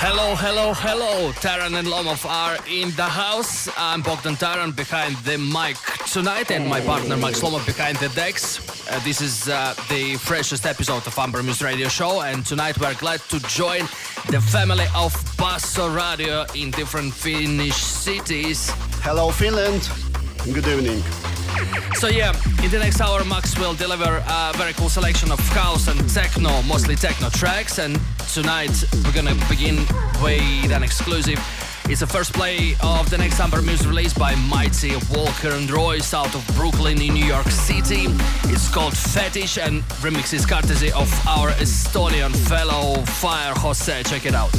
Hello, hello, hello. Taran and Lomov are in the house. I'm Bogdan Taran behind the mic tonight and my partner Max Lomov behind the decks. Uh, this is uh, the freshest episode of Amber Muse Radio Show and tonight we're glad to join the family of Basso Radio in different Finnish cities. Hello Finland. Good evening. So yeah, in the next hour Max will deliver a very cool selection of house and techno, mostly techno tracks and tonight we're gonna begin with an exclusive. It's the first play of the next Amber Muse release by Mighty Walker and Royce out of Brooklyn in New York City. It's called Fetish and remixes courtesy of our Estonian fellow Fire Jose. Check it out.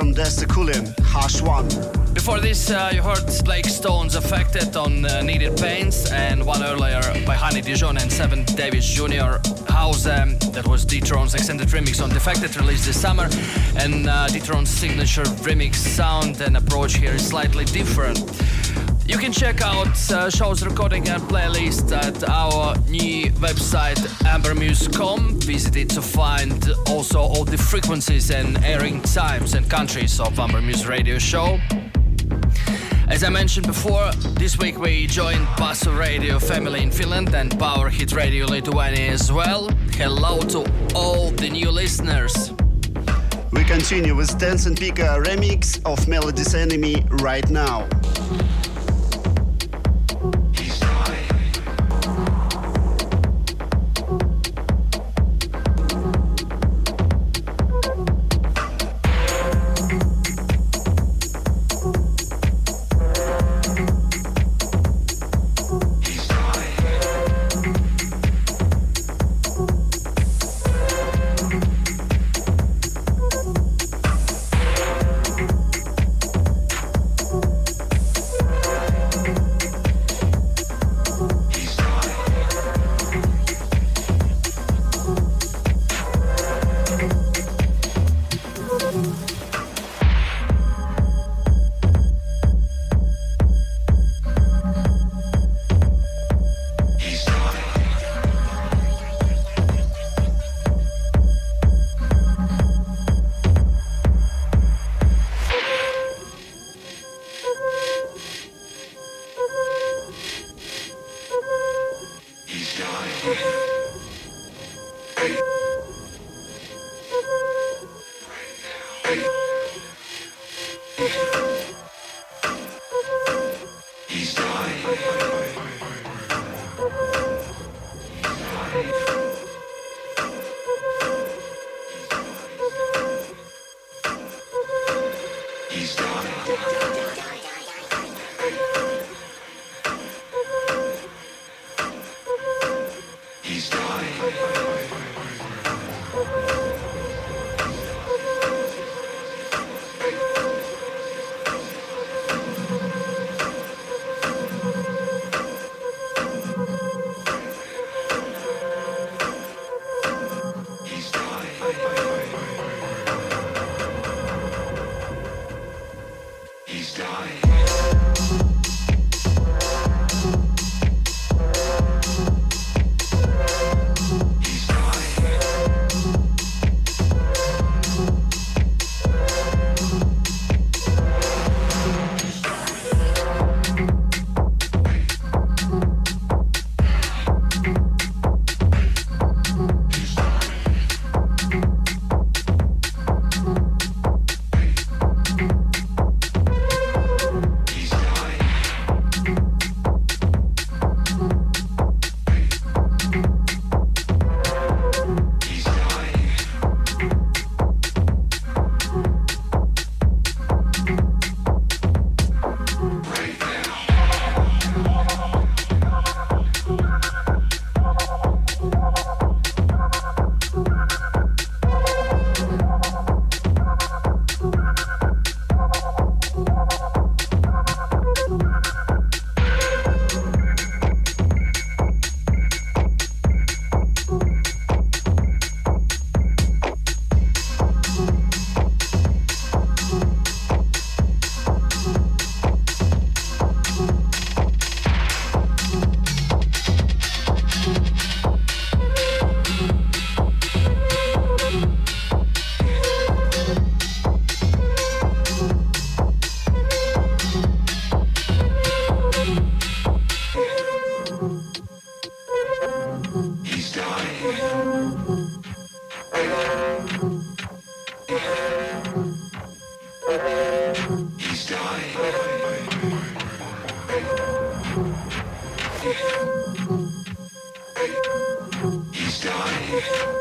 From Destikulim, Hash 1. Before this, uh, you heard Blake Stones affected on uh, Needed Pains, and one earlier by Honey Dijon and Seven Davis Jr. House. Um, that was Detron's extended remix on Defected, released this summer. And uh, Detron's signature remix sound and approach here is slightly different. You can check out uh, shows recording and playlist at our new website ambermuse.com. Visit it to find also all the frequencies and airing times and countries of Amber Muse radio show. As I mentioned before, this week we joined Basso Radio family in Finland and Power Hit Radio Lithuania as well. Hello to all the new listeners. We continue with Dance and Pika remix of Melody's Enemy right now. He's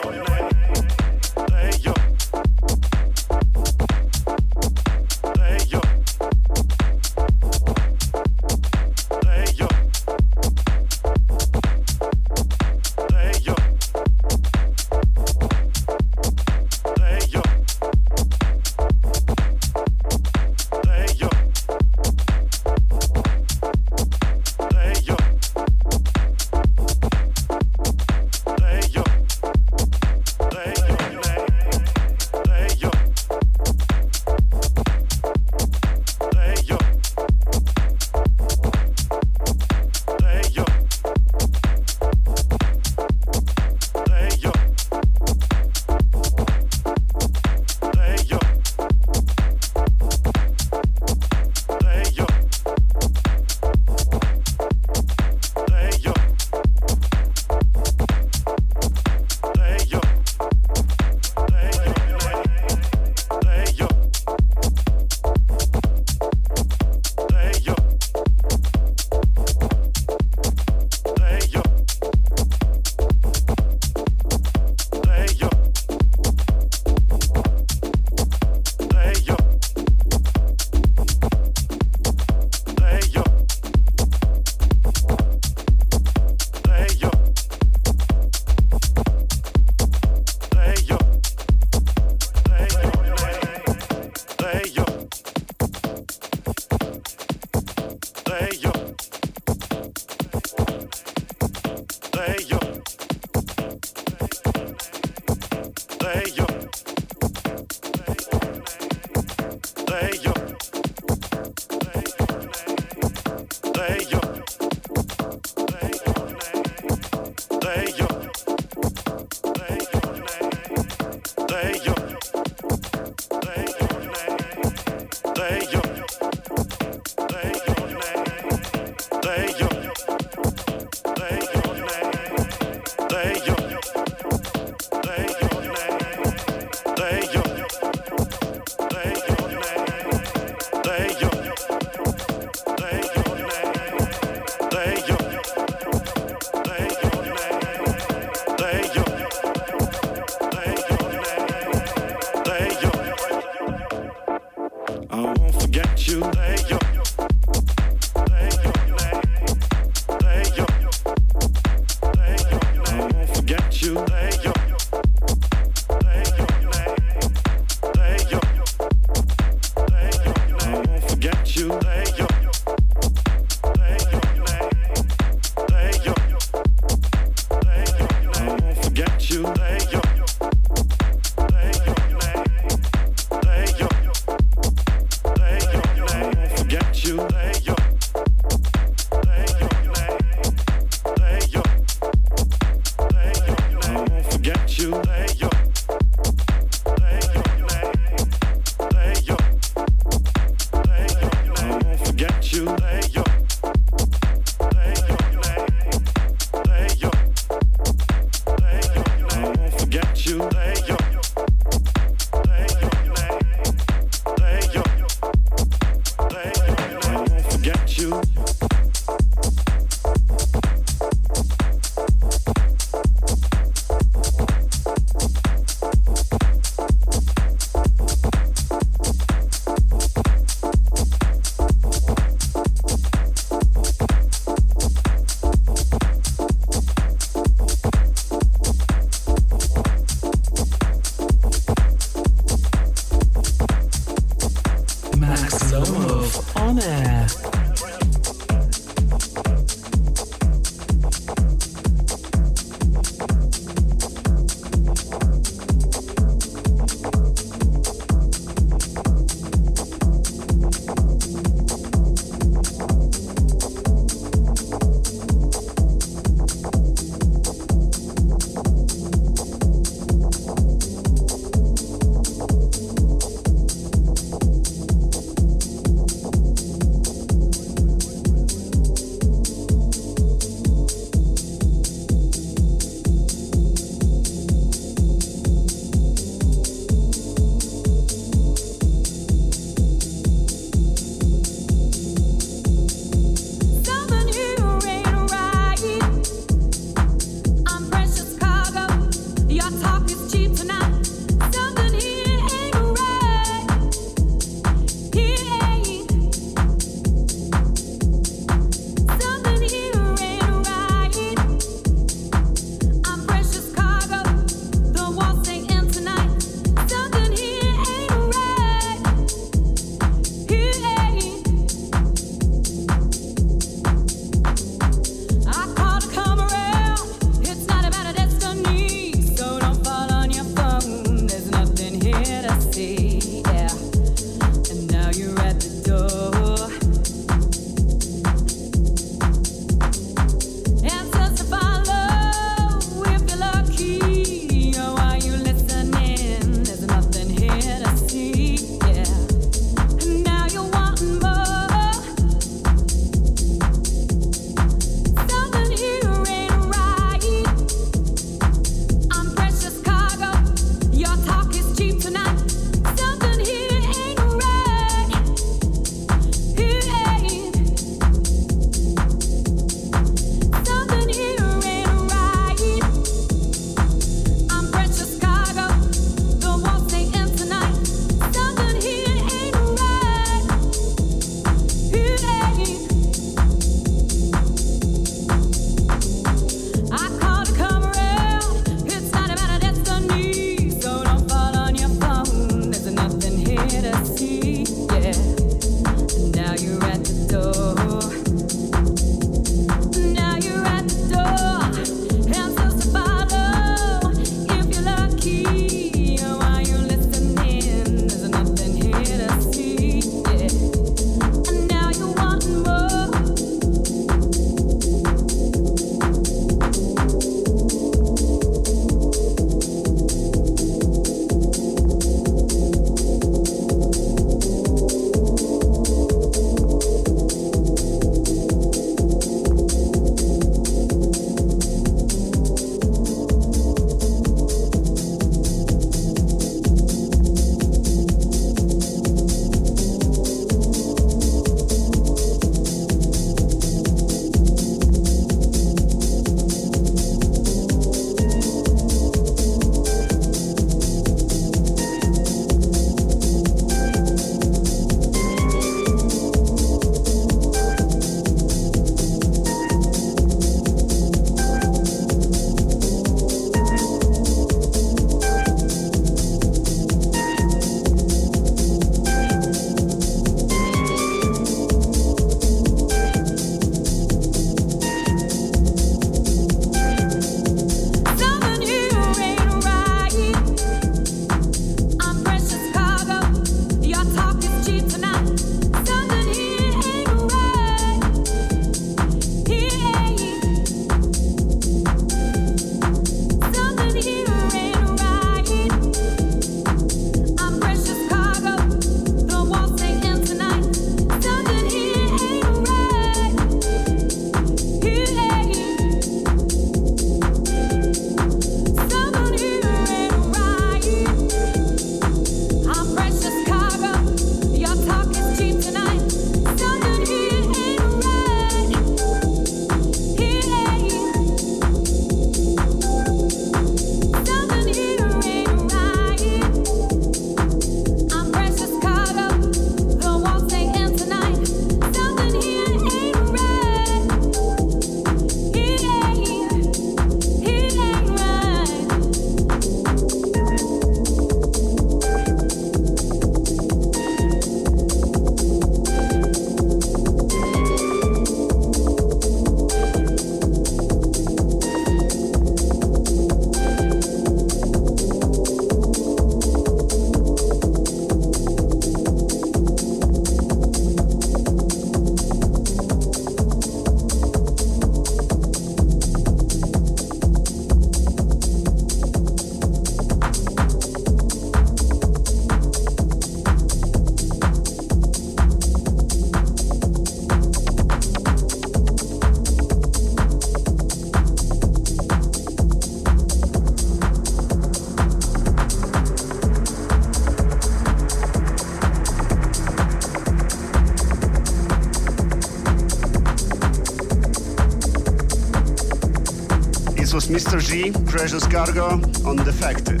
Mr. G, Precious Cargo on Defected.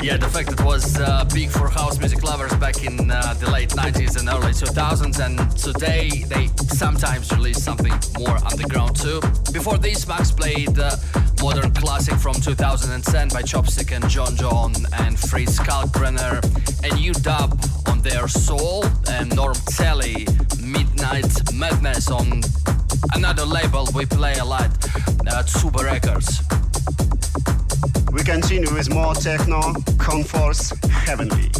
Yeah, Defected was uh, big for house music lovers back in uh, the late 90s and early 2000s, and today they sometimes release something more underground too. Before this, Max played uh, modern classic from 2010 by Chopstick and Johnjon and Fritz Kalkbrenner, a new dub on their Suol, and Norm Talley, Midnight Madness on another label we play a lot, uh, Super Records. We continue with more techno, Conforce Heavenly.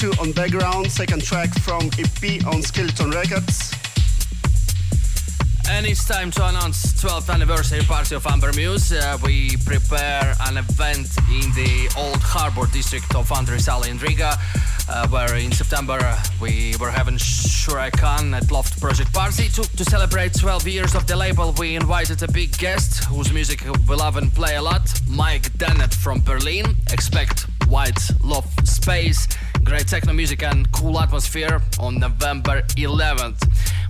2 on background, second track from EP on Skeleton Records. And it's time to announce 12th anniversary party of Amber Muse. Uh, we prepare an event in the Old Harbor district of Andrejsala in Riga, uh, where in September we were having Shurai Khan at Loft Project Party. To, to celebrate 12 years of the label, we invited a big guest whose music we love and play a lot, Mike Dehnert from Berlin. Expect white love space, great techno music and cool atmosphere on November 11th.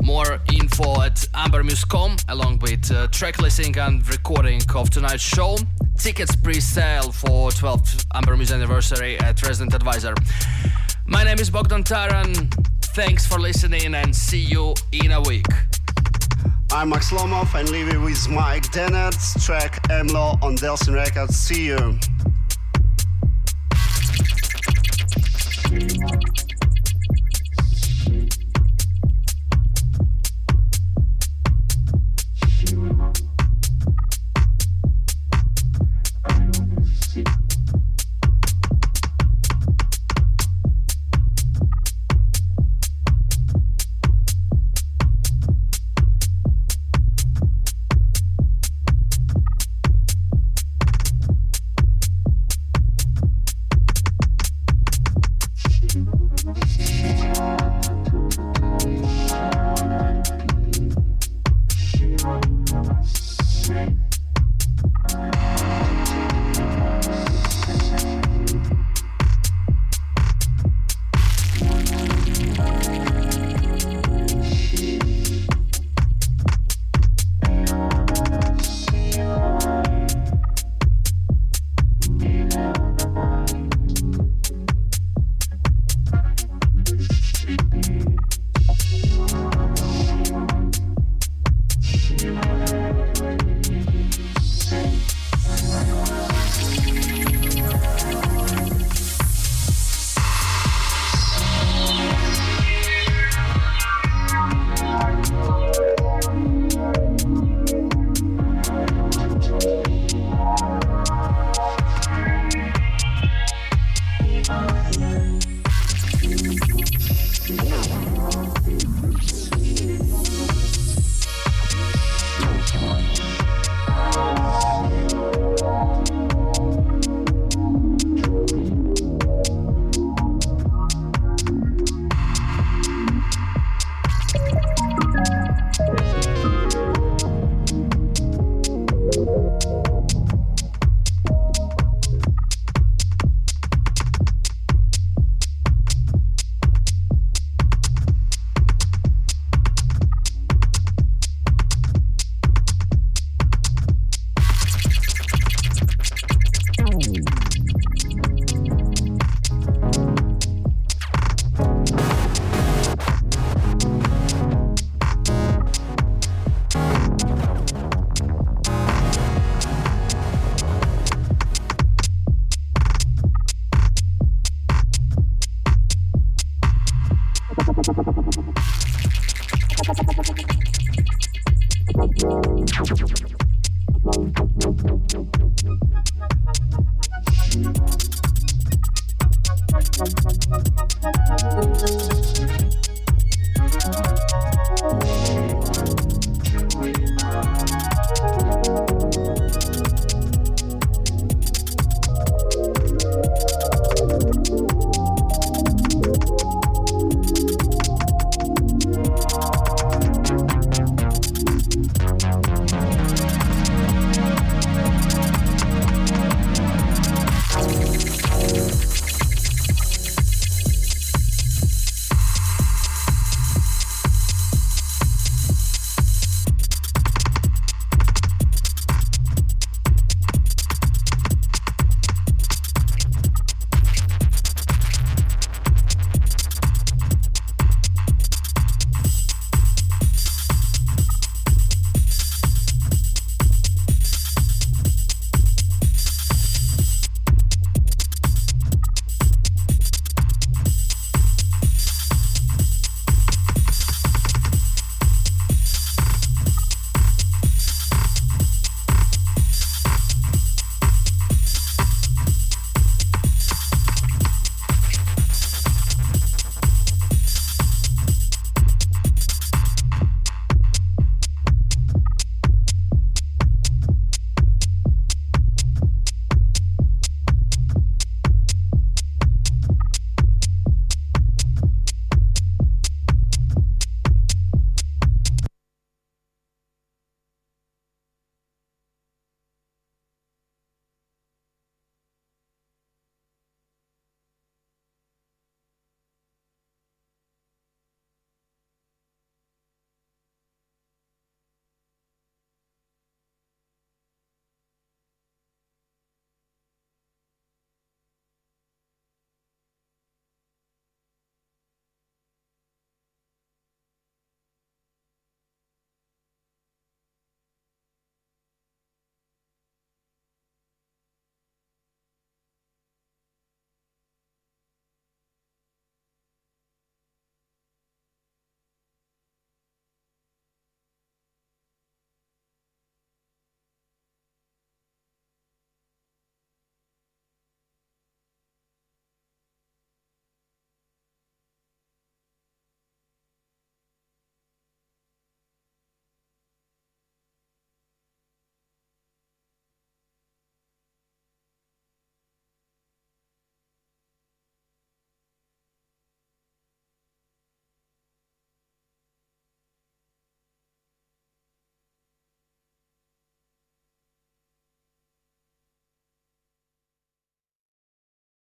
More info at ambermuse.com along with uh, track listing and recording of tonight's show. Tickets pre-sale for 12th Amber Muse anniversary at Resident Advisor. My name is Bogdan Taran. Thanks for listening and see you in a week. I'm Max Lomov and leave leaving with Mike Dehnert's track MLO on Delsin Records. See you. Thank you.